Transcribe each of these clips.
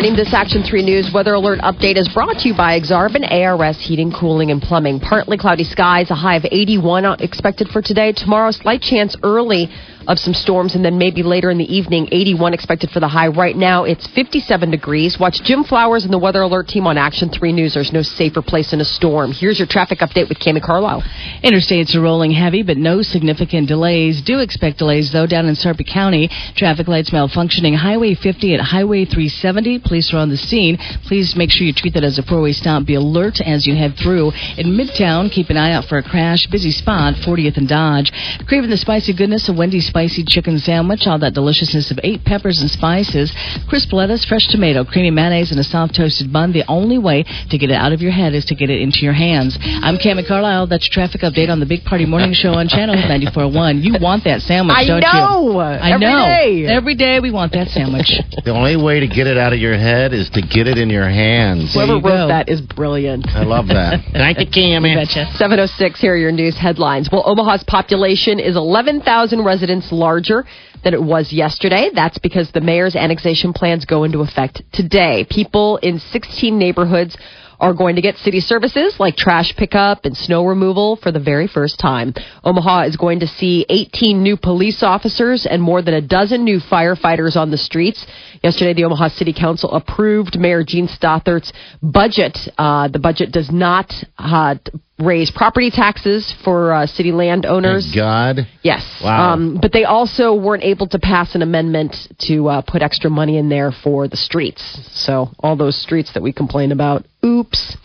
Morning. This Action 3 News weather alert update is brought to you by Exarban ARS Heating, Cooling, and Plumbing. Partly cloudy skies, a high of 81 uh, expected for today. Tomorrow, slight chance early of some storms, and then maybe later in the evening, 81 expected for the high. Right now, it's 57 degrees. Watch Jim Flowers and the Weather Alert team on Action 3 News. There's no safer place in a storm. Here's your traffic update with Cami Carlisle. Interstates are rolling heavy, but no significant delays. Do expect delays, though, down in Sarpy County. Traffic lights malfunctioning. Highway 50 at Highway 370. Police are on the scene. Please make sure you treat that as a four-way stop. Be alert as you head through. In Midtown, keep an eye out for a crash. Busy spot, 40th and Dodge. Craving the spicy goodness of Wendy's spicy chicken sandwich. All that deliciousness of eight peppers and spices. Crisp lettuce, fresh tomato, creamy mayonnaise, and a soft toasted bun. The only way to get it out of your head is to get it into your hands. I'm Cami Carlisle. That's your traffic update on the Big Party Morning Show on Channel 94.1. You want that sandwich, I don't know. you? I Every know. day. Every day we want that sandwich. The only way to get it out of your head is to get it in your hands. Whoever you wrote go. that is brilliant. I love that. Thank you, Cami. 706, here are your news headlines. Well, Omaha's population is 11,000 residents larger than it was yesterday. That's because the mayor's annexation plans go into effect today. People in 16 neighborhoods are going to get city services like trash pickup and snow removal for the very first time. Omaha is going to see 18 new police officers and more than a dozen new firefighters on the streets. Yesterday, the Omaha City Council approved Mayor Jean Stothert's budget. Uh, the budget does not uh, raise property taxes for uh, city landowners. Thank God. Yes. Wow. Um, but they also weren't able to pass an amendment to uh, put extra money in there for the streets. So all those streets that we complain about. Oops.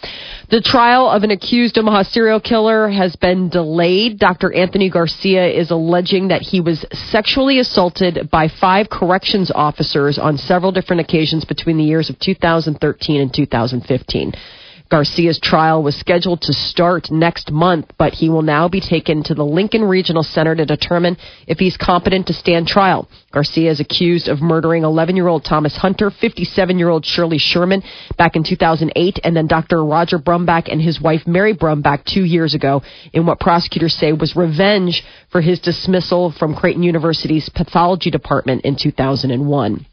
The trial of an accused Omaha serial killer has been delayed. Dr. Anthony Garcia is alleging that he was sexually assaulted by five corrections officers on several different occasions between the years of 2013 and 2015. Garcia's trial was scheduled to start next month, but he will now be taken to the Lincoln Regional Center to determine if he's competent to stand trial. Garcia is accused of murdering 11 year old Thomas Hunter, 57 year old Shirley Sherman back in 2008, and then Dr. Roger Brumback and his wife Mary Brumback two years ago in what prosecutors say was revenge for his dismissal from Creighton University's pathology department in 2001.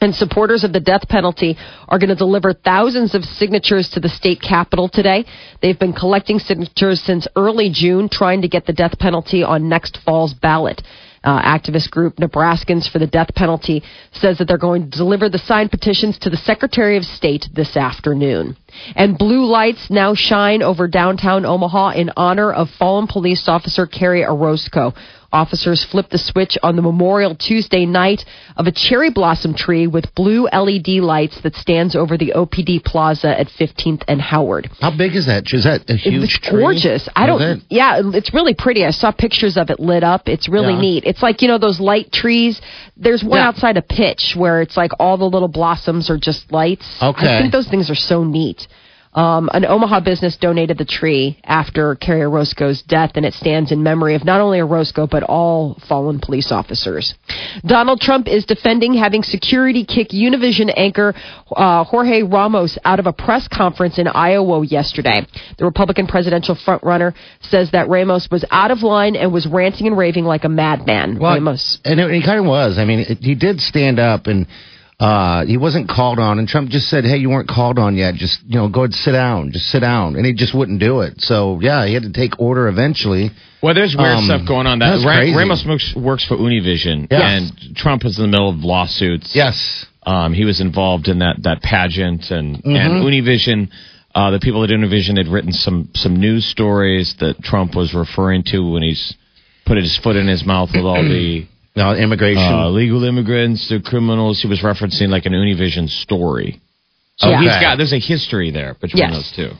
And supporters of the death penalty are going to deliver thousands of signatures to the state capitol today. They've been collecting signatures since early June, trying to get the death penalty on next fall's ballot. Uh, activist group Nebraskans for the Death Penalty says that they're going to deliver the signed petitions to the Secretary of State this afternoon. And blue lights now shine over downtown Omaha in honor of fallen police officer Kerry Orozco. Officers flipped the switch on the Memorial Tuesday night of a cherry blossom tree with blue LED lights that stands over the OPD Plaza at 15th and Howard. How big is that? Is that a huge it's tree? gorgeous. I don't. it? Yeah, it's really pretty. I saw pictures of it lit up. It's really Yeah. neat. It's like you know those light trees. There's one Yeah. outside of Pitch where it's like all the little blossoms are just lights. Okay. I think those things are so neat. Um, an Omaha business donated the tree after Kerry Orozco's death, and it stands in memory of not only Orozco but all fallen police officers. Donald Trump is defending having security kick Univision anchor uh, Jorge Ramos out of a press conference in Iowa yesterday. The Republican presidential frontrunner says that Ramos was out of line and was ranting and raving like a madman. Ramos. and it, he kind of was. I mean, it, he did stand up and uh, he wasn't called on, and Trump just said, "Hey, you weren't called on yet. Just you know, go ahead, and sit down. Just sit down." And he just wouldn't do it. So yeah, he had to take order eventually. Well, there's weird Um, stuff going on. That that's Ra- crazy. Ramos works, works for Univision, Yes. and Trump is in the middle of lawsuits. Yes. Um, he was involved in that that pageant, and Mm-hmm. and Univision. Uh, the people at Univision had written some some news stories that Trump was referring to when he's put his foot in his mouth with all the No immigration. uh, legal immigrants, the criminals. He was referencing like an Univision story. So Yeah. he's Okay. got there's a history there between Yes. those two.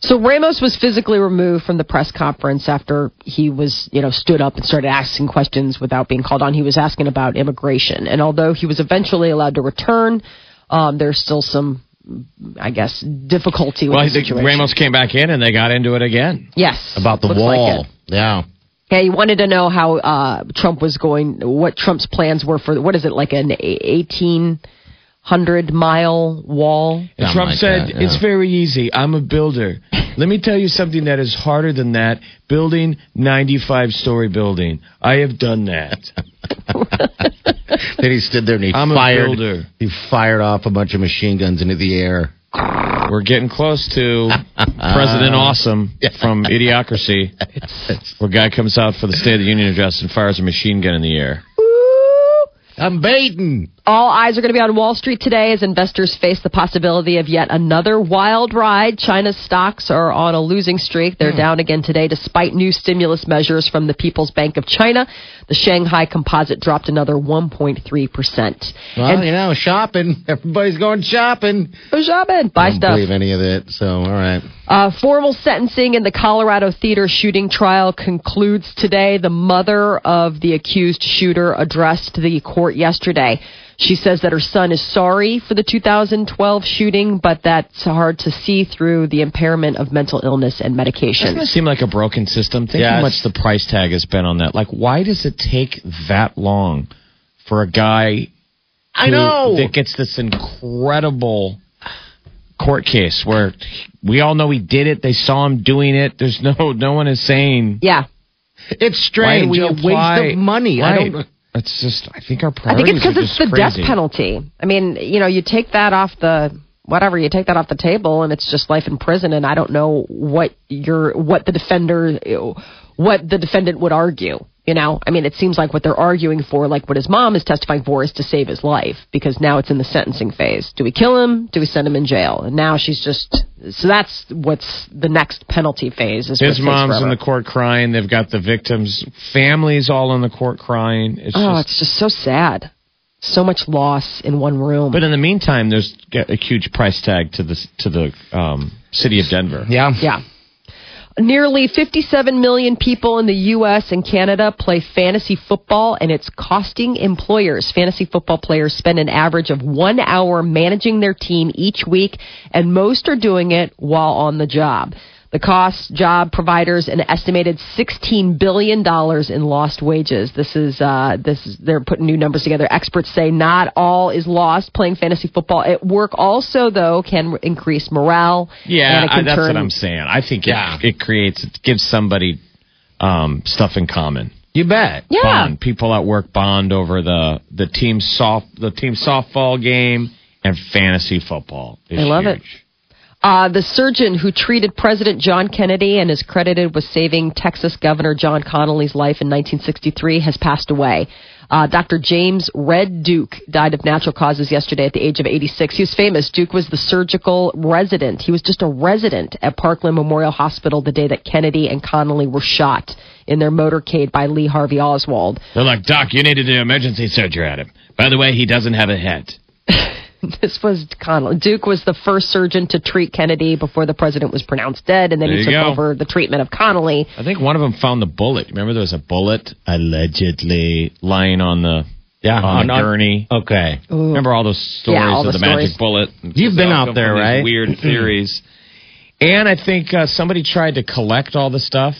So Ramos was physically removed from the press conference after he was, you know, stood up and started asking questions without being called on. He was asking about immigration, and although he was eventually allowed to return, um, there's still some, I guess, difficulty with Well, the situation. Ramos came back in and they got into it again. yes, about the looks wall. it. yeah. Yeah, he wanted to know how uh, Trump was going, what Trump's plans were for what is it like an eighteen hundred mile wall? And Trump like said, that, yeah. It's very easy. I'm a builder. Let me tell you something that is harder than that building 95 story building. I have done that. Then he stood there and he I'm a fired. builder. He fired off a bunch of machine guns into the air. We're getting close to President Awesome from Idiocracy, where a guy comes out for the State of the Union address and fires a machine gun in the air. I'm baiting. All eyes are going to be on Wall Street today as investors face the possibility of yet another wild ride. China's stocks are on a losing streak. They're down again today despite new stimulus measures from the People's Bank of China. The Shanghai Composite dropped another 1.3%. Well, and you know, shopping. Everybody's going shopping. go shopping, buy I don't stuff. believe any of it. So, all right. Uh, formal sentencing in the Colorado theater shooting trial concludes today. The mother of the accused shooter addressed the court yesterday. She says that her son is sorry for the 2012 shooting, but that's hard to see through the impairment of mental illness and medication. Doesn't it seem like a broken system? Think how much the price tag has been on that. Like, why does it take that long for a guy I who- know. that gets this incredible court case where we all know he did it. They saw him doing it. There's no no one is saying Yeah. It's why strange. we a apply waste of money. I don't. It's just I think our I think it's because it's the death penalty. I mean, you know, you take that off the whatever, you take that off the table, and it's just life in prison. And I don't know what your what the defender, what the defendant would argue. You know, I mean, it seems like what they're arguing for, like what his mom is testifying for, is to save his life because now it's in the sentencing phase. Do we kill him? Do we send him in jail? And now she's just so that's what's the next penalty phase. Is His mom's in the court crying. They've got the victims' families all in the court crying. It's Oh, just, it's just so sad. So much loss in one room. but in the meantime, there's a huge price tag to the to the um, city of Denver. Yeah. Yeah. Nearly 57 million people in the U.S. and Canada play fantasy football, and it's costing employers. Fantasy football players spend an average of one hour managing their team each week, and most are doing it while on the job. The cost job providers an estimated 16 billion dollars in lost wages. This is uh, this is, they're putting new numbers together. Experts say not all is lost playing fantasy football at work. Also, though, can increase morale. Yeah, and it I, that's turn- what I'm saying. I think it, Yeah. it creates, it gives somebody um, stuff in common. You bet. Yeah. Bond. People at work bond over the the team soft the team softball game and fantasy football. I love it. Uh, the surgeon who treated President John Kennedy and is credited with saving Texas Governor John Connally's life in 1963 has passed away. Uh, Dr. James Red Duke died of natural causes yesterday at the age of 86. He was famous. Duke was the surgical resident. He was just a resident at Parkland Memorial Hospital the day that Kennedy and Connally were shot in their motorcade by Lee Harvey Oswald. They're like, Doc, you need to do emergency surgery at him. By the way, he doesn't have a head. This was Connally. Duke was the first surgeon to treat Kennedy before the president was pronounced dead, and then There he took go. over the treatment of Connally. I think one of them found the bullet. Remember, there was a bullet allegedly lying on the Yeah. on, the gurney. Okay. Remember all those stories Yeah, all of the the, magic bullet? You've been out there, from right? Weird theories. And I think uh, somebody tried to collect all the stuff.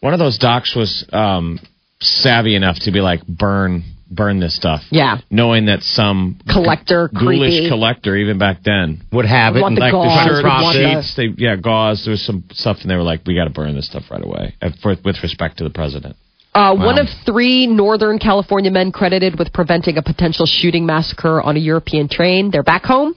One of those docs was um, savvy enough to be like, burn, burn this stuff. Yeah. Knowing that some Collector, ghoulish creepy. collector, even back then, Would have it. Want the like gauze, the would shirt the- sheets, they yeah, gauze. There was some stuff, and they were like, "We got to burn this stuff right away." uh, For, with respect to the president. Uh, One of three Northern California men credited with preventing a potential shooting massacre on a European train. They're back home.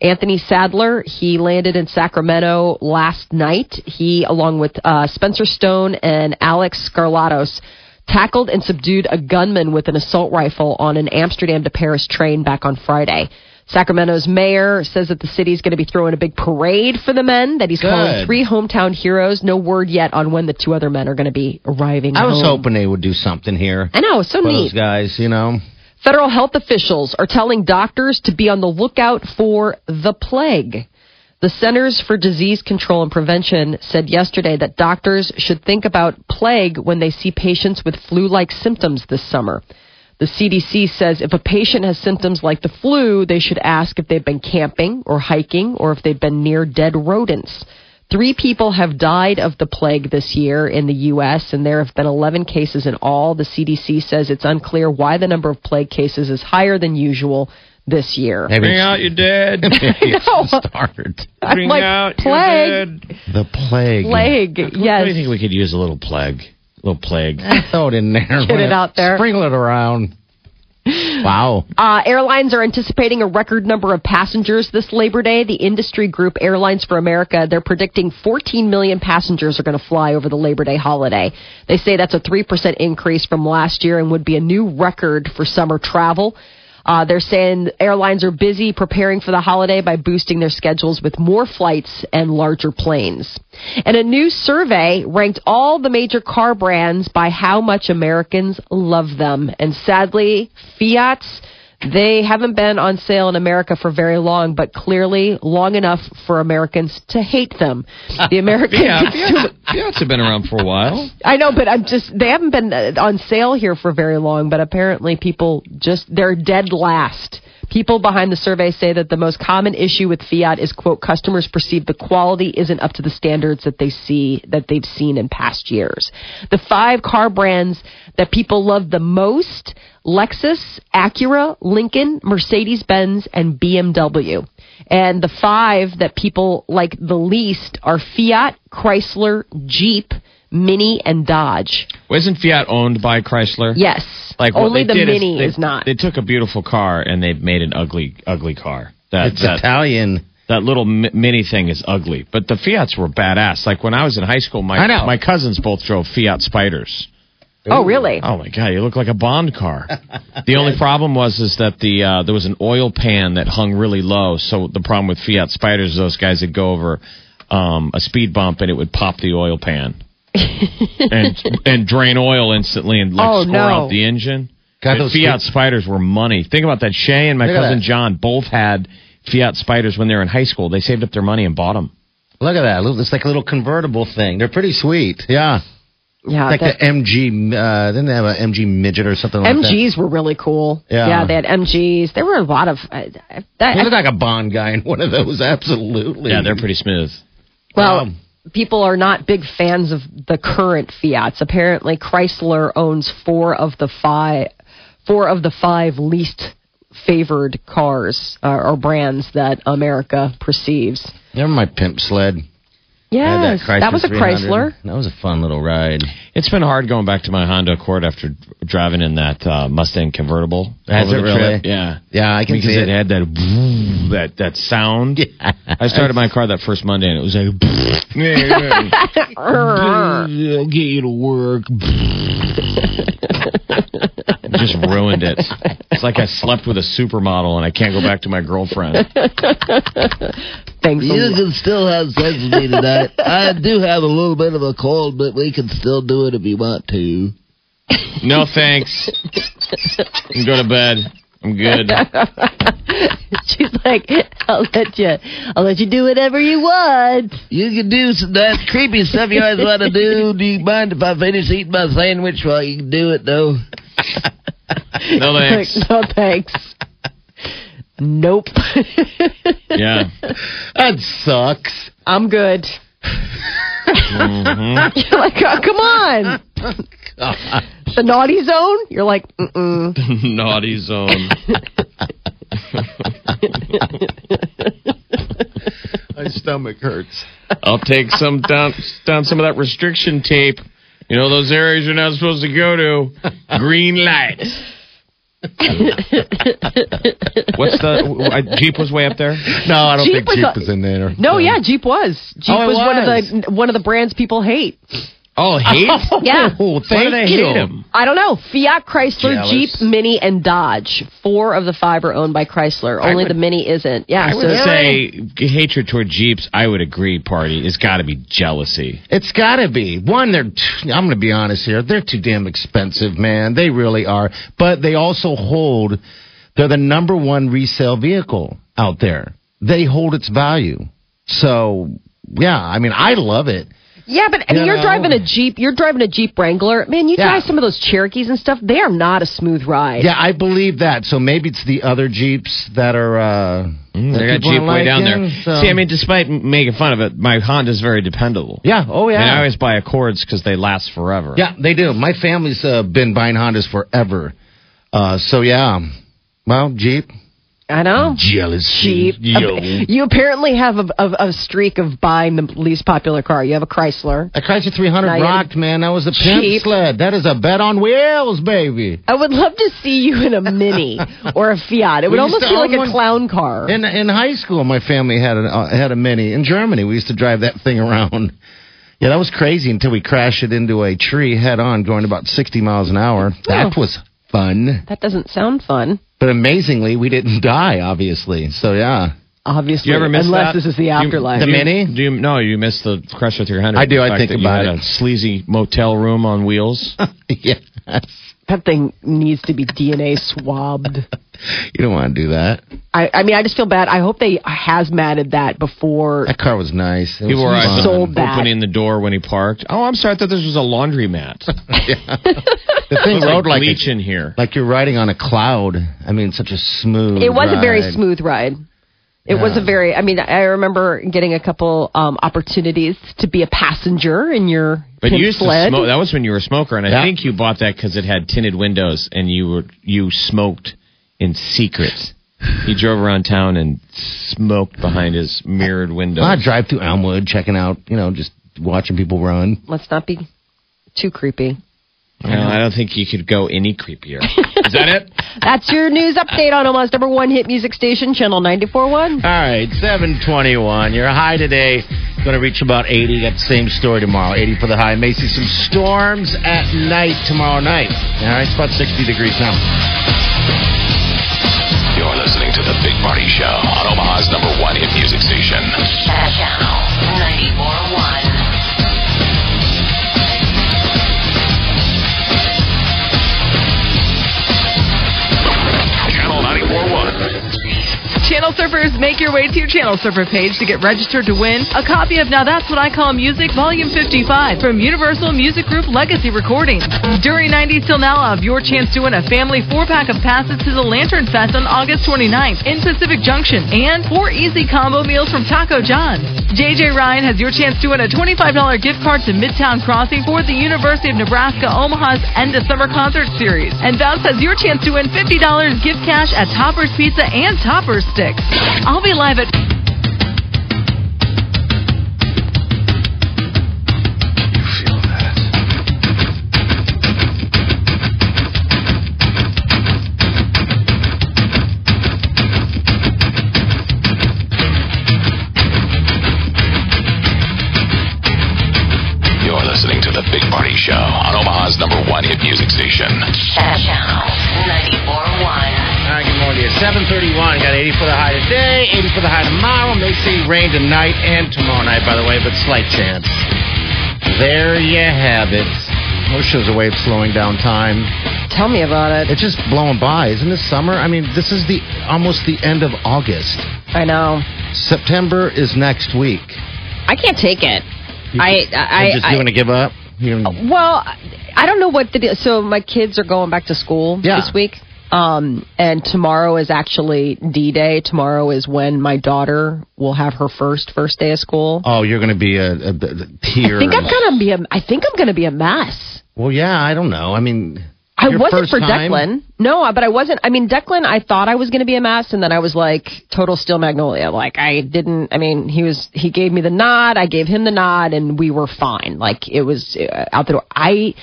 Anthony Sadler, he landed in Sacramento last night. He, along with uh, Spencer Stone and Alex Skarlatos, tackled and subdued a gunman with an assault rifle on an Amsterdam to Paris train back on Friday. Sacramento's mayor says that the city is going to be throwing a big parade for the men that he's calling three hometown heroes. No word yet on when the two other men are going to be arriving. I was home. hoping they would do something here. I know, so neat. those guys, you know. Federal health officials are telling doctors to be on the lookout for the plague. The Centers for Disease Control and Prevention said yesterday that doctors should think about plague when they see patients with flu like symptoms this summer. The CDC says if a patient has symptoms like the flu, they should ask if they've been camping or hiking or if they've been near dead rodents. Three people have died of the plague this year in the U.S., and there have been 11 cases in all. The CDC says it's unclear why the number of plague cases is higher than usual this year. Maybe Bring out your dead. know. start I'm Bring like, out plague, your dead. the plague. plague, What do you think we could use a little plague? A little plague. Throw it in there. Get it out there. Sprinkle it around. Wow. Uh, airlines are anticipating a record number of passengers this Labor Day. The industry group Airlines for America, they're predicting 14 million passengers are going to fly over the Labor Day holiday. They say that's a 3% increase from last year and would be a new record for summer travel. Uh, they're saying airlines are busy preparing for the holiday by boosting their schedules with more flights and larger planes. And a new survey ranked all the major car brands by how much Americans love them. And sadly, Fiat's they haven't been on sale in America for very long, but clearly long enough for Americans to hate them. The American Yeah, have been around for a while. I know, but I'm just they haven't been uh, on sale here for very long, but apparently people just they're dead last. People behind the survey say that the most common issue with Fiat is quote customers perceive the quality isn't up to the standards that they see that they've seen in past years. The five car brands that people love the most Lexus, Acura, Lincoln, Mercedes Benz, and BMW. And the five that people like the least are Fiat, Chrysler, Jeep, Mini, and Dodge. Wasn't Fiat owned by Chrysler? Yes. Like Only the did Mini they, is not. They took a beautiful car and they've made an ugly, ugly car. That It's that, Italian. that little mini thing is ugly. But the Fiats were badass. Like when I was in high school, my I know. my cousins both drove Fiat Spiders. Oh, really? Oh my god, you look like a Bond car. the only problem was is that the uh, there was an oil pan that hung really low. So the problem with Fiat Spiders, is those guys would go over um, a speed bump and it would pop the oil pan and and drain oil instantly and like Oh, score no. out the engine. God, those Fiat spe- Spiders were money. Think about that. Shay and my Look cousin. John both had Fiat Spiders when they were in high school. They saved up their money and bought them. Look at that. It's like a little convertible thing. They're pretty sweet. Yeah. Yeah. like that- the MG. Uh, didn't they have an MG midget or something like that? MGs were really cool. Yeah. they had MGs. There were a lot of uh, that. You look like a Bond guy in one of those. Absolutely. Yeah, they're pretty smooth. Well, Um, people are not big fans of the current Fiats. Apparently, Chrysler owns four of the five, four of the five least favored cars uh, or brands that America perceives. They're my pimp sled. I Yes, that, was a Chrysler. That was a fun little ride. It's been hard going back to my Honda Accord after driving in that uh, Mustang convertible. Has it the trip. really? Yeah. Yeah, I can because see it it. had that that that sound. Yeah. I started my car that first Monday and it was like, I'll get you to work. Just ruined it. It's like I slept with a supermodel and I can't go back to my girlfriend. Thanks. a You lot. can still have sex with me tonight. I do have a little bit of a cold, but we can still do it if you want to. No thanks. You can go to bed. I'm good. She's like, I'll let you, I'll let you do whatever you want. You can do some that creepy stuff you always want to do. Do you mind if I finish eating my sandwich while you can do it, though? No thanks. Like, no thanks. Nope. Yeah. That sucks. I'm good. Mm-hmm. You're like, oh, come on. The naughty zone? You're like, mm-mm. Naughty zone. My stomach hurts. I'll take some down down some of that restriction tape. You know those areas you're not supposed to go to. Green light. What's the uh, Jeep was way up there? No, I don't Jeep think was Jeep a- is in there. No, yeah, Jeep was. Jeep Oh, it was, one of the one of the brands people hate. Oh, hate? Yeah. Oh, Why thank do they you. hate him? I don't know. Fiat, Chrysler, Jealous. Jeep, Mini, and Dodge. Four of the five are owned by Chrysler. I Only would- the Mini isn't. Yeah, I so would say hatred toward Jeeps. I would agree. Party. It's got to be jealousy. It's got to be. One, they're, t- I'm going to be honest here, they're too damn expensive, man. They really are. But they also hold, they're the number one resale vehicle out there. They hold its value. So, yeah, I mean, I love it. Yeah, but I mean, You you're know? driving a Jeep. You're driving a Jeep Wrangler. Man, you Yeah. drive some of those Cherokees and stuff. They are not a smooth ride. Yeah, I believe that. So maybe it's the other Jeeps that are, uh, that Mm, They got people Jeep way down there. so- See, I mean, despite making fun of it, my Honda's very dependable. yeah, oh yeah. And I always buy Accords because they last forever. Yeah, they do. My family's uh, been buying Hondas forever. Uh, so yeah, well, Jeep. I know. Jealous. Jeep. You apparently have a, a, a streak of buying the least popular car. You have a Chrysler. A Chrysler 300 Now rocked, man. That was a pimp Cheap. sled. That is a bet on wheels, baby. I would love to see you in a Mini or a Fiat. It would almost be like a clown car. In in high school, my family had a uh, had a Mini in Germany. We used to drive that thing around. Yeah, that was crazy until we crashed it into a tree head on, going about 60 miles an hour. That Oh. was fun. that doesn't sound fun. But amazingly, we didn't die, obviously. So yeah. Obviously, Do you ever miss unless that? this is the Do you- afterlife. The Mini? Do you, no, you missed the Chrysler 300. I do, I think about it. a sleazy motel room on wheels. yes. that thing needs to be DNA swabbed. You don't want to do that. I, I mean, I just feel bad. I hope they hazmated that before. That car was nice. It People were sold that. opening the door when he parked. Oh, I'm sorry. I thought this was a laundromat. The thing rode like like, a, in here. like you're riding on a cloud. I mean, such a smooth. It was a very smooth ride. It was a very. I mean, I remember getting a couple um, opportunities to be a passenger in your But you used sled. to smoke. That was when you were a smoker, and I think you bought that because it had tinted windows, and you were you smoked in secret. He drove around town and smoked behind his mirrored windows. I drive through Elmwood, checking out, you know, just watching people run. Let's not be too creepy. Well, I don't think you could go any creepier. Is that it? That's your news update on Omaha's number one hit music station, Channel 94.1. All right, 721. Your high today going to reach about 80. Got the same story tomorrow. 80 for the high. May see some storms at night tomorrow night. All right, it's about 60 degrees now. You're listening to the Big Party Show on Omaha's number one hit music station. Channel 94.1. 94.1. Channel surfers, make your way to your Channel Surfer page to get registered to win a copy of Now That's What I Call Music Volume 55 from Universal Music Group Legacy Recordings. During 90s Till Now, have your chance to win a family four pack of passes to the Lantern Fest on August 29th in Pacific Junction and four easy combo meals from Taco John's. JJ Ryan has your chance to win a $25 gift card to Midtown Crossing for the University of Nebraska Omaha's End of Summer Concert Series. And Bounce has your chance to win $50 gift cash at Topper's Pizza and Topper's I'll be live at rain tonight and tomorrow night, by the way, but slight chance. There you have it. OSHA's a way of slowing down time. Tell me about it. It's just blowing by. Isn't this summer? I mean, this is the almost the end of August. I know. September is next week. I can't take it. I, I, You're just I, you want to give up? You uh, Well, I don't know what the deal. So my kids are going back to school Yeah. this week. Um, and tomorrow is actually D Day. Tomorrow is when my daughter will have her first first day of school. Oh, you're going to be a, a, a tear. I think I'm gonna be a. I think I'm gonna be a mess. Well, yeah, I don't know. I mean, I wasn't for time? Declan. No, but I wasn't. I mean, Declan, I thought I was going to be a mess, and then I was like total steel magnolia. Like I didn't. I mean, he was. He gave me the nod. I gave him the nod, and we were fine. Like it was uh, out the door. I.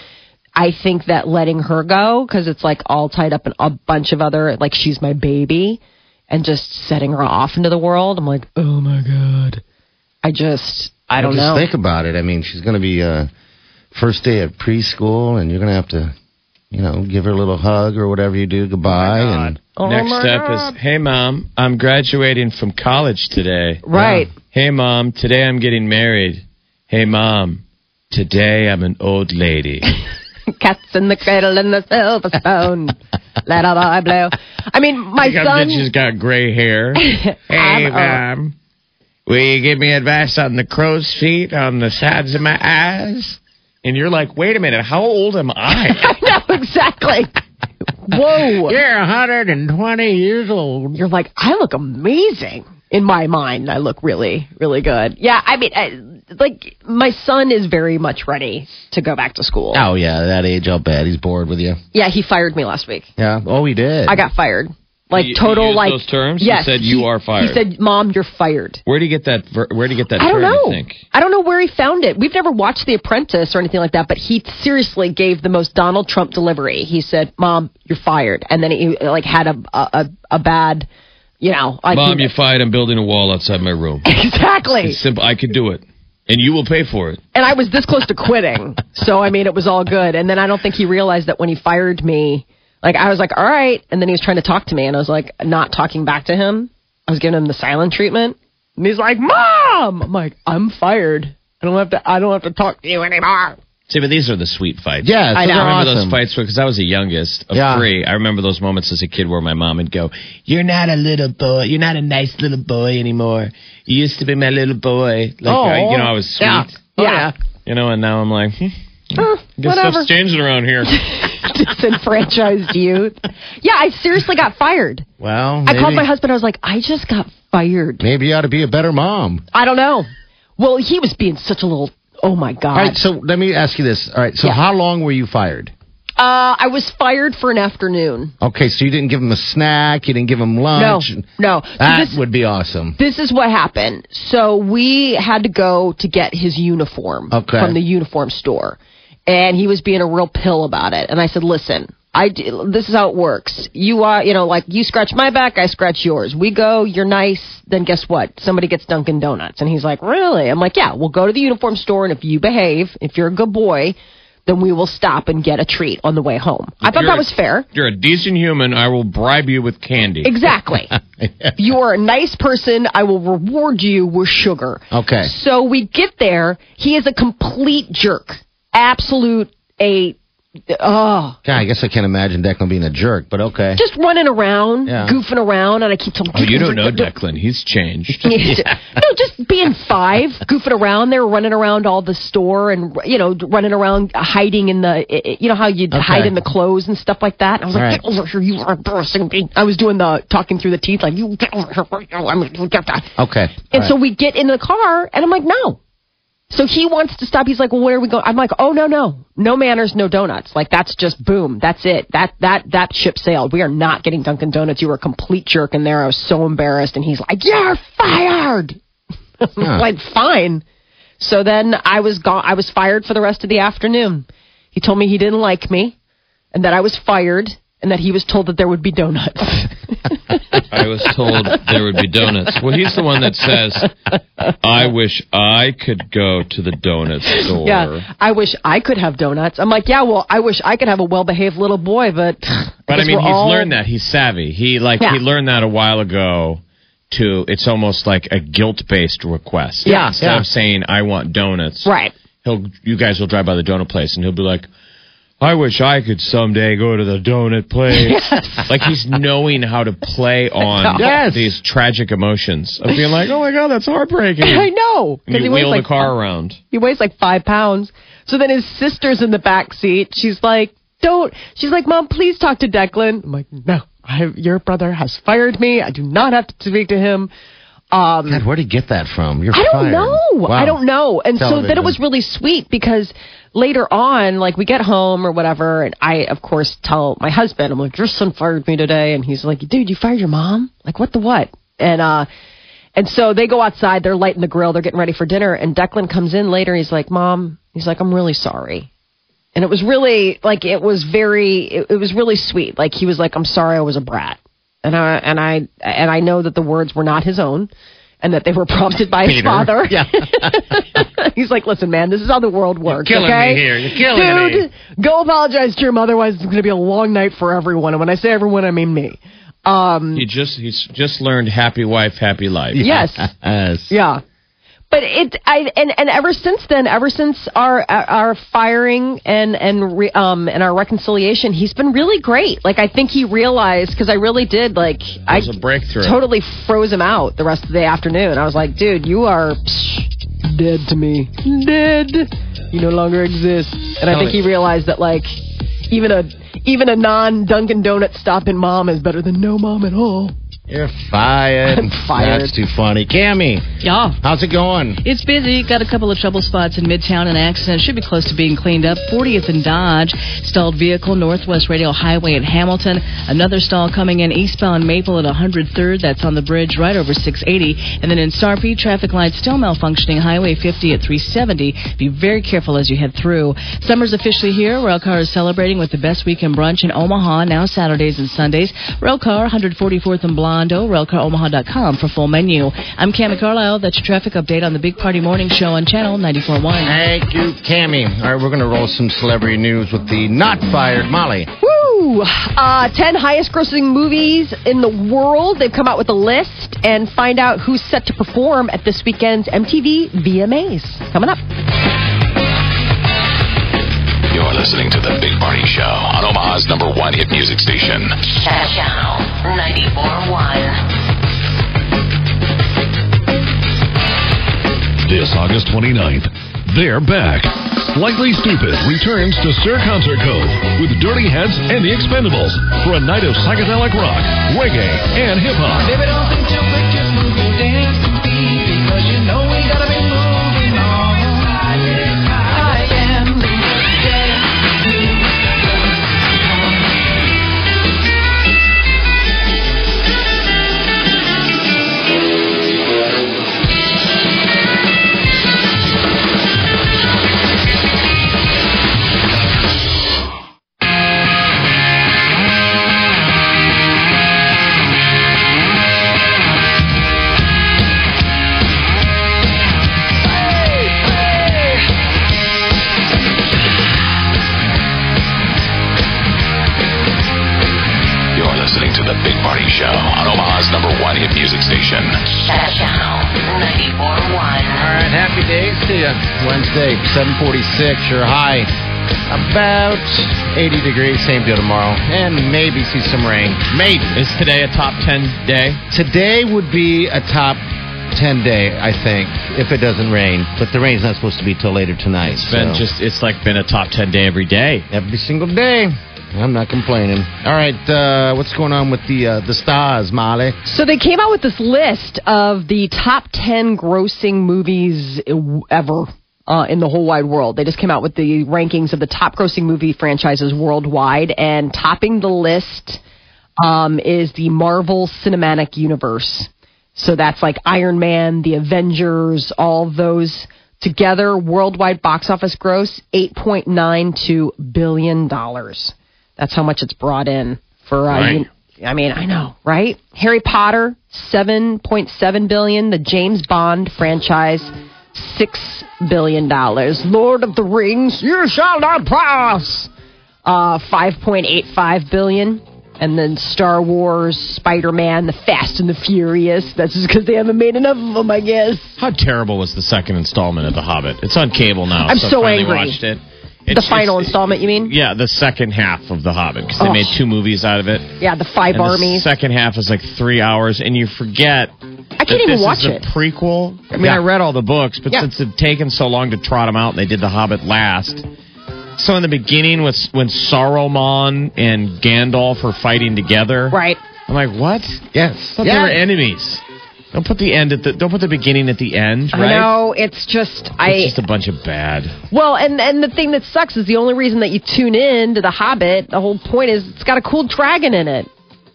I think that letting her go because it's like all tied up in a bunch of other like she's my baby, and just setting her off into the world. I'm like, oh my god. I just. I don't just know. think about it. I mean, she's going to be uh, first day of preschool, and you're going to have to, you know, give her a little hug or whatever you do, goodbye, and Oh Next my step God. is, hey mom, I'm graduating from college today. Right. Hey mom, today I'm getting married. Hey mom, today I'm an old lady. Cats in the cradle and the silver spoon. Let out I blow. I mean, my Like, son. She's got gray hair. hey I'm, um, mom, will you give me advice on the crow's feet on the sides of my eyes? And you're like, wait a minute, how old am I? I know exactly. Whoa. you're 120 years old. You're like, I look amazing. In my mind, I look really, really good. Yeah, I mean, I, like, my son is very much ready to go back to school. Oh yeah, that age, I'll bet he's bored with you. Yeah, he fired me last week. Yeah. Oh, he did. I got fired. Like, You- you total, used like. those terms? You Yes. said you he- are fired. He said, Mom, you're fired. Where do you get that? Where do you get that I don't term? know. Think? I don't know where he found it. We've never watched The Apprentice or anything like that, but he seriously gave the most Donald Trump delivery. He said, "Mom, you're fired," and then he like had a a, a, a bad, you know, like Mom, you're fired. I'm building a wall outside my room. exactly. It's simple. I could do it, and you will pay for it. And I was this close to quitting, so I mean, it was all good. And then I don't think he realized that when he fired me, like I was like, "All right," and then he was trying to talk to me, and I was like, not talking back to him. I was giving him the silent treatment, and he's like, "Mom," I'm like, "I'm fired. I don't have to. I don't have to talk to you anymore." See, but these are the sweet fights. Yes, I know. are I remember awesome. those fights because I was the youngest of Yeah. three. I remember those moments as a kid where my mom would go, "You're not a little boy. You're not a nice little boy anymore. You used to be my little boy." Like Oh. uh, you know, I was sweet. Yeah. Oh, Yeah. You know, and now I'm like, hmm, Uh, guess whatever. stuff's changing around here. disenfranchised youth. Yeah, I seriously got fired. Well, I called my husband. I was like, I just got fired. Maybe you ought to be a better mom. I don't know. Well, he was being such a little. Oh my god. All right, so let me ask you this. All right, so Yeah. how long were you fired? Uh, I was fired for an afternoon. Okay, so you didn't give him a snack, you didn't give him lunch. no. So That this, would be awesome. this is what happened. So we had to go to get his uniform Okay. from the uniform store, and he was being a real pill about it. And I said, "Listen, I d- this is how it works. You are, you know, like you scratch my back, I scratch yours. We go, you're nice. Then guess what? Somebody gets Dunkin' Donuts." And he's like, "Really?" I'm like, "Yeah, we'll go to the uniform store, and if you behave, if you're a good boy." Then we will stop and get a treat on the way home. I thought that was fair. You're a decent human. I will bribe you with candy. Exactly. If you are a nice person, I will reward you with sugar. Okay. So we get there. He is a complete jerk. Absolute a oh, Yeah, I guess I can't imagine Declan being a jerk, but okay. just running around, Yeah. goofing around, and I keep telling. Oh, you don't know Declan. He's changed. No, just being five, goofing around there, running around all the store, and you know, running around hiding in the, you know how you would Okay. hide in the clothes and stuff like that. I was like, Right. get over here, you are embarrassing me. I was doing the talking through the teeth, like you get over here. I'm gonna get that. Okay. And All so right. we get in the car, and I'm like, no. So he wants to stop. He's like, well, where are we going? I'm like, oh no, no, no manners, no donuts. Like that's just boom. That's it. That that that ship sailed. We are not getting Dunkin' Donuts. You were a complete jerk in there. I was so embarrassed. And he's like, you're fired. Huh. like fine. So then I was gone. I was fired for the rest of the afternoon. He told me he didn't like me, and that I was fired, and that he was told that there would be donuts. I was told there would be donuts. Well, he's the one that says, "I wish I could go to the donut store." Yeah, I wish I could have donuts. I'm like, yeah, well, I wish I could have a well-behaved little boy, but But I guess mean, he's all- learned that. He's savvy. He like Yeah. he learned that a while ago. To it's almost like a guilt-based request. Yeah. Instead Yeah. of saying I want donuts, right. he'll you guys will drive by the donut place and he'll be like, I wish I could someday go to the donut place. Like he's knowing how to play on Yes. these tragic emotions of being like, oh my god, that's heartbreaking. I know And because you he weighs wheel like the car around. he weighs like five pounds. So then his sister's in the back seat. She's like, don't. She's like, Mom, please talk to Declan. I'm like, no, I, your brother has fired me. I do not have to speak to him. Um, God, where'd he get that from? You're I don't fired. know. Wow. I don't know. And so then it was really sweet because later on, like we get home or whatever, and I of course tell my husband, I'm like, your son fired me today, and he's like, dude, you fired your mom? Like what the what? And uh, and so they go outside, they're lighting the grill, they're getting ready for dinner, and Declan comes in later. He's like, Mom, he's like, I'm really sorry. And it was really like it was very it, it was really sweet. Like he was like, I'm sorry, I was a brat, and I and I and I know that the words were not his own. And that they were prompted by his Peter. father. Yeah. He's like, listen, man, this is how the world works. killing okay? me here. You're killing Dude, go apologize to your mother. Otherwise, it's going to be a long night for everyone. And when I say everyone, I mean me. Um, He just he's just learned happy wife, happy life. yes. Yes. Yeah. But it, I, and, and ever since then, ever since our, our firing and, and, re, um, and our reconciliation, he's been really great. Like, I think he realized, cause I really did, like, I was a breakthrough. totally froze him out the rest of the afternoon. I was like, dude, you are psh, dead to me. Dead. You no longer exist. And I think he realized that, like, even a, even a non Dunkin' Donut stop in mom is better than no mom at all. You're fired. I'm fired. That's too funny. Cami, Yeah. how's it going? It's busy. Got a couple of trouble spots in Midtown. An accident should be close to being cleaned up. 40th and Dodge. Stalled vehicle Northwest Radial Highway at Hamilton. Another stall coming in eastbound Maple at 103rd. That's on the bridge right over 680. And then in Sarpy, traffic lights still malfunctioning. Highway 50 at 370. Be very careful as you head through. Summer's officially here. Railcar is celebrating with the best weekend brunch in Omaha. Now Saturdays and Sundays. Railcar 144th and Blondo. RailcarOmaha.com for full menu. I'm Cami Carlisle. That's your traffic update on the Big Party Morning Show on Channel 94.1. Thank you, Cami. All right, we're going to roll some celebrity news with the not fired Molly. Woo! Uh, 10 highest grossing movies in the world. They've come out with a list and find out who's set to perform at this weekend's MTV VMAs. Coming up. You're listening to The Big Party Show on Omaha's number one hit music station. Channel 94.1. This August 29th, they're back. Slightly Stoopid returns to Stir Concert Cove with Dirty Heads and the Expendables for a night of psychedelic rock, reggae, and hip hop. 80 degrees, same deal tomorrow. And maybe see some rain. Maybe. Is today a top ten day? Today would be a top 10 day, I think, if it doesn't rain. But the rain's not supposed to be till later tonight. It's been so- just it's like been a top ten day every day. every single day. I'm not complaining. All right, uh, what's going on with the uh, the stars, Molly? So they came out with this list of the top 10 grossing movies ever. Uh, in the whole wide world. They just came out with the rankings of the top grossing movie franchises worldwide, and topping the list um, is the Marvel Cinematic Universe. So that's like Iron Man, the Avengers, all those together. Worldwide box office gross $8.92 billion. That's how much it's brought in for. Uh, Right. un- I mean, I know, right? Harry Potter, seven point seven billion. The James Bond franchise, six billion dollars. Lord of the Rings, you shall not pass. Uh, five point eight five billion. And then Star Wars, Spider Man, The Fast and the Furious. That's just because they haven't made enough of them, I guess. How terrible was the second installment of The Hobbit? It's on cable now. I'm so, so angry. watched it. The final installment, you mean? Yeah, the second half of The Hobbit because they Oh. made two movies out of it. Yeah, the Five And the Armies. second half is like three hours, and you forget. I can't even watch it. prequel. I mean, Yeah. I read all the books, but Yeah. since it had taken so long to trot them out, and they did The Hobbit last. So in the beginning, with when Saruman and Gandalf are fighting together, Right. I'm like, what? Yes. I thought they were enemies. Don't put the end at the. Don't put the beginning at the end, I know it's just I. It's just a bunch of bad. Well, and and the thing that sucks is the only reason that you tune in to The Hobbit. The whole point is it's got a cool dragon in it.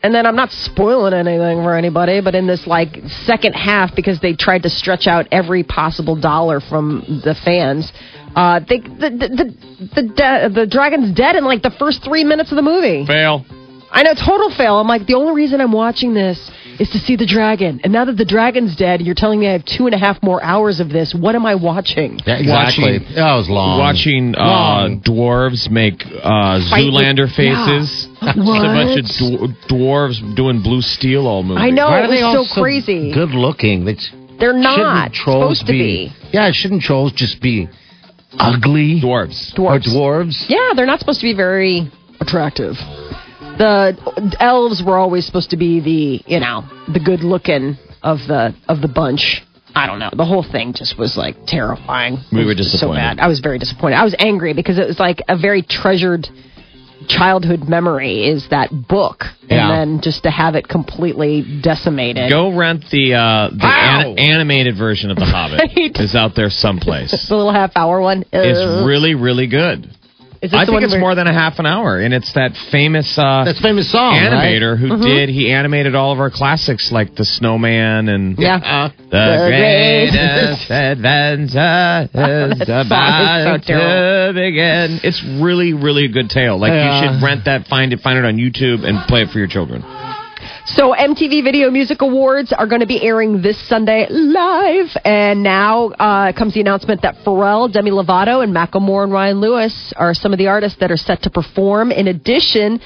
And then I'm not spoiling anything for anybody, but in this like second half, because they tried to stretch out every possible dollar from the fans, uh, they the the the the, de- the dragon's dead in like the first three minutes of the movie. Fail. I know, total fail. I'm like, the only reason I'm watching this is to see the dragon. And now that the dragon's dead, you're telling me I have two and a half more hours of this. What am I watching? Yeah, exactly. Watching- that was long. Watching uh, Long. dwarves make uh, Fight with- Zoolander yeah. faces. Just a bunch of dwar- dwarves doing blue steel all movie. I know, Why it are they all was so crazy. Good looking. They They're not trolls supposed to be. Yeah, shouldn't trolls just be ugly? Dwarves. Or Dwarves. dwarves? Yeah, they're not supposed to be very attractive. The elves were always supposed to be the, you know, the good looking of the of the bunch. I don't know. The whole thing just was like terrifying. We were disappointed. So bad. I was very disappointed. I was angry because it was like a very treasured childhood memory is that book, Yeah. and then just to have it completely decimated. Go rent the uh, the an- animated version of The Hobbit. Right. Is out there someplace. the little half hour one. It's really, really good. Is this I the think one it's where- more than a half an hour, and it's that famous uh, That's famous song, animator who Mhm. did. He animated all of our classics like The Snowman and Yeah. Uh, The, The greatest adventure is That about so to begin. It's really, really a good tale. Like Yeah. you should rent that, find it, find it on YouTube, and play it for your children. So MTV Video Music Awards are going to be airing this Sunday live, and now uh, comes the announcement that Pharrell, Demi Lovato, and Macklemore and Ryan Lewis are some of the artists that are set to perform. In addition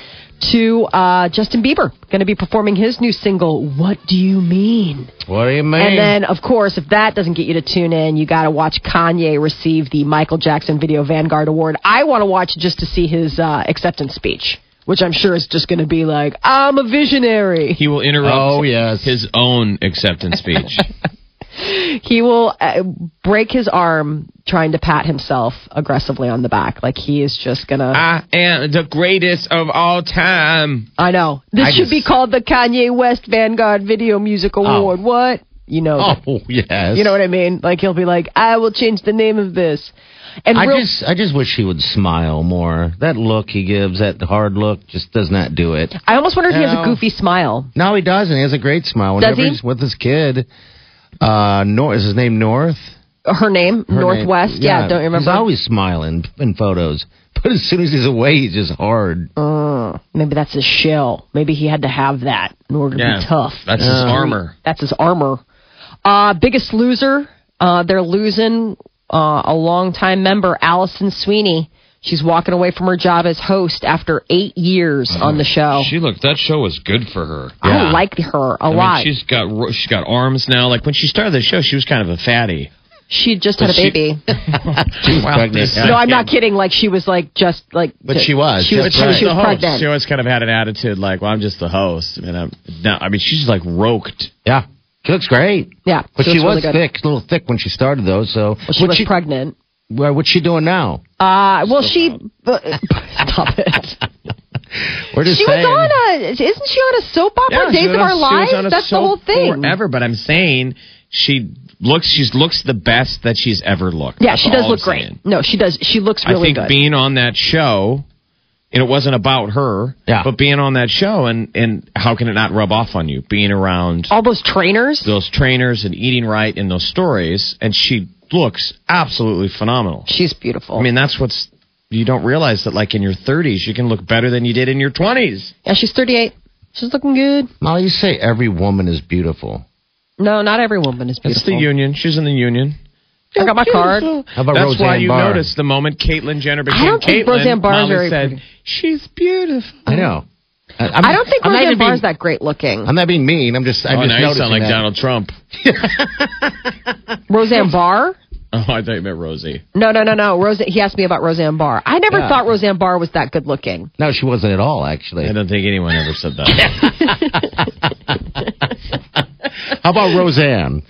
to uh, Justin Bieber, going to be performing his new single "What Do You Mean." What do you mean? And then, of course, if that doesn't get you to tune in, you got to watch Kanye receive the Michael Jackson Video Vanguard Award. I want to watch just to see his uh, acceptance speech, which I'm sure is just going to be like, "I'm a visionary." He will interrupt Oh, yes. his own acceptance speech. he will uh, break his arm trying to pat himself aggressively on the back. Like he is just gonna. I am the greatest of all time. I know this I should just- be called the Kanye West Vanguard Video Music Award. What you know? oh, yes. You know what I mean? Like he'll be like, "I will change the name of this." And I real, just, I just wish he would smile more. That look he gives, that hard look, just does not do it. I almost wonder if he has a goofy smile. No, he doesn't. He has a great smile. Does Whenever he? he's with his kid, uh, Nor is his name North? Her name, Her Northwest. name- yeah, don't you remember? He's always smiling in photos, but as soon as he's away, he's just hard. Uh, maybe that's his shell. Maybe he had to have that in order to be tough. that's his Uh, armor. That's his armor. Uh, biggest loser. Uh, they're losing uh, a longtime member, Alison Sweeney. She's walking away from her job as host after eight years on the show. She looked. That show was good for her. I like her a I mean, lot. she's got she's got arms now. Like when she started the show, she was kind of a fatty. she just had a But she- baby. She was Well, pregnant. no, I'm not kidding. Like she was like just like. But she was. She was, she was, right. she was the host. pregnant. She always kind of had an attitude like, "Well, I'm just the host." And I'm no. I mean, she's like roped. Yeah, she looks great. yeah, But she, looks was really good. thick, a little thick when she started, though. So Well, she what's was pregnant. well, what's she doing now? Uh, well, she. Uh, stop it. We're just She was on a. Isn't she on a soap opera? she Days of on- Our she was Lives. on a That's the whole thing. Forever, but I'm saying she looks. She looks the best that she's ever looked. Yeah, That's she does look I'm great. saying. No, she does. She looks really good. I think good. being on that show, and it wasn't about her, Yeah. but being on that show, and and how can it not rub off on you? Being around All those trainers. those trainers and eating right in those stories, and she looks absolutely phenomenal. She's beautiful. I mean, that's what's you don't realize that like in your 30s, you can look better than you did in your 20s. yeah, she's 38. She's looking good. Molly, you say every woman is beautiful. No, not every woman is beautiful. beautiful. the union. She's in the union. I got my card. How about That's Roseanne why you Barr? noticed the moment Caitlyn Jenner became I don't think Caitlyn, Roseanne Barr is Molly very said, pretty. "She's beautiful." I know. I, I'm, I don't think I'm not Roseanne even Barr's being, that great looking. I'm not being mean. I'm just. I'm oh, just now you noticing sound like that. Donald Trump. Roseanne Barr? Oh, I thought you meant Rosie. No, no, no, no. Rose. He asked me about Roseanne Barr. I never Yeah. thought Roseanne Barr was that good looking. No, she wasn't at all. Actually. I don't think anyone ever said that. How about Roseanne?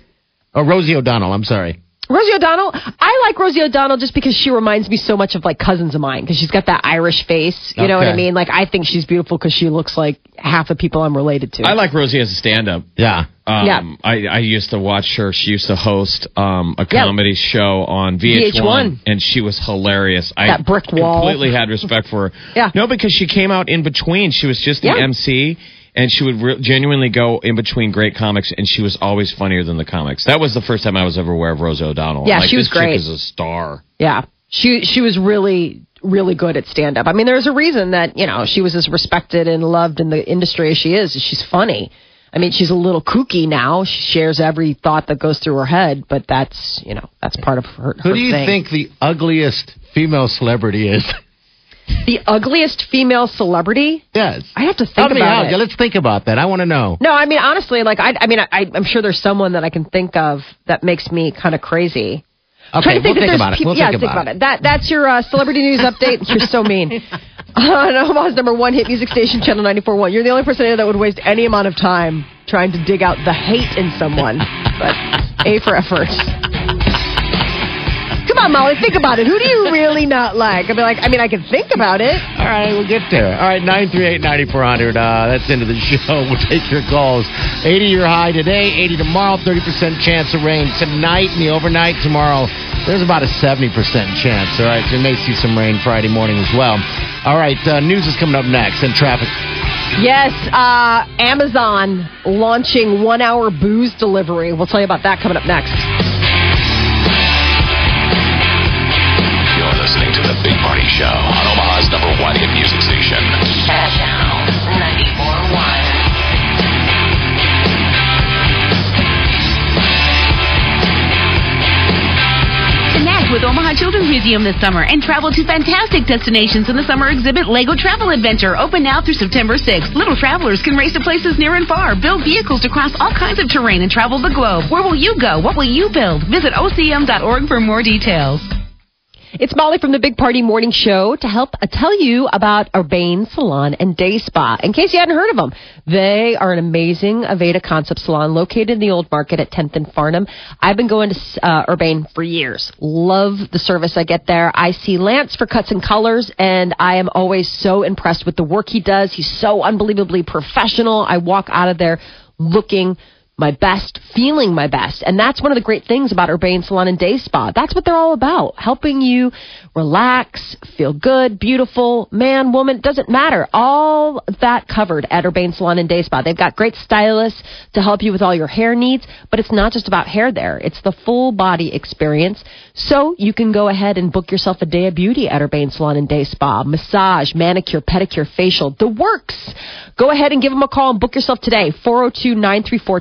Oh, Rosie O'Donnell. I'm sorry. Rosie O'Donnell, I like Rosie O'Donnell just because she reminds me so much of like cousins of mine because she's got that Irish face. You know what I mean? Like I think she's beautiful because she looks like half the people I'm related to. I like Rosie as a stand-up. Yeah. Um, Yeah. I, I used to watch her. She used to host um, a Yeah. comedy show on VH1, VH1. and she was hilarious. I That brick wall. completely had respect for her. Yeah. No, because she came out in between. She was just the Yeah. MC, and she would re- genuinely go in between great comics, and she was always funnier than the comics. That was the first time I was ever aware of Rosie O'Donnell. Yeah, like, she was this chick great. is a star. Yeah. She she was really really good at stand up. I mean, there's a reason that, you know, she was as respected and loved in the industry as she is. She's funny. I mean, she's a little kooky now. She shares every thought that goes through her head, but that's, you know, that's part of her, Who her do you thing. think the ugliest female celebrity is? the ugliest female celebrity? yes. I have to think Help about out. it. Let's think about that. I want to know. No, I mean honestly, like I, I mean, I, I'm sure there's someone that I can think of that makes me kind of crazy. Okay, to we'll that think about it. We'll yeah, think about it. That that's your uh, celebrity news update. You're so mean. On Omaha's number one hit music station, Channel 94.1. You're the only person here that would waste any amount of time trying to dig out the hate in someone. But A for effort. Come on, Molly, think about it. Who do you really not like? I'd be like, I mean, I can think about it. All right, we'll get there. All right, 938-9400. Uh, that's into the show. We'll take your calls. 80 your high today, 80 tomorrow, 30% chance of rain tonight and the overnight tomorrow. There's about a 70% chance. All right, so you may see some rain Friday morning as well. All right, uh, news is coming up next and traffic. Yes, uh, Amazon launching one hour booze delivery. We'll tell you about that coming up next. Show on Omaha's number one hit music station. Channel 94.1. Connect with Omaha Children's Museum this summer and travel to fantastic destinations in the summer exhibit Lego Travel Adventure. Open now through September 6th. Little travelers can race to places near and far, build vehicles to cross all kinds of terrain, and travel the globe. Where will you go? What will you build? Visit ocm.org for more details. It's Molly from the Big Party Morning Show to help uh, tell you about Urbane Salon and Day Spa. In case you hadn't heard of them, they are an amazing Aveda concept salon located in the Old Market at 10th and Farnam. I've been going to uh, Urbane for years. Love the service I get there. I see Lance for cuts and colors, and I am always so impressed with the work he does. He's so unbelievably professional. I walk out of there looking my best, feeling my best. And that's one of the great things about Urbane Salon and Day Spa. That's what they're all about. Helping you relax, feel good, beautiful, man, woman, doesn't matter. All that covered at Urbane Salon and Day Spa. They've got great stylists to help you with all your hair needs, but it's not just about hair there. It's the full body experience. So you can go ahead and book yourself a day of beauty at Urbane Salon and Day Spa. Massage, manicure, pedicure, facial, the works. Go ahead and give them a call and book yourself today. 402 934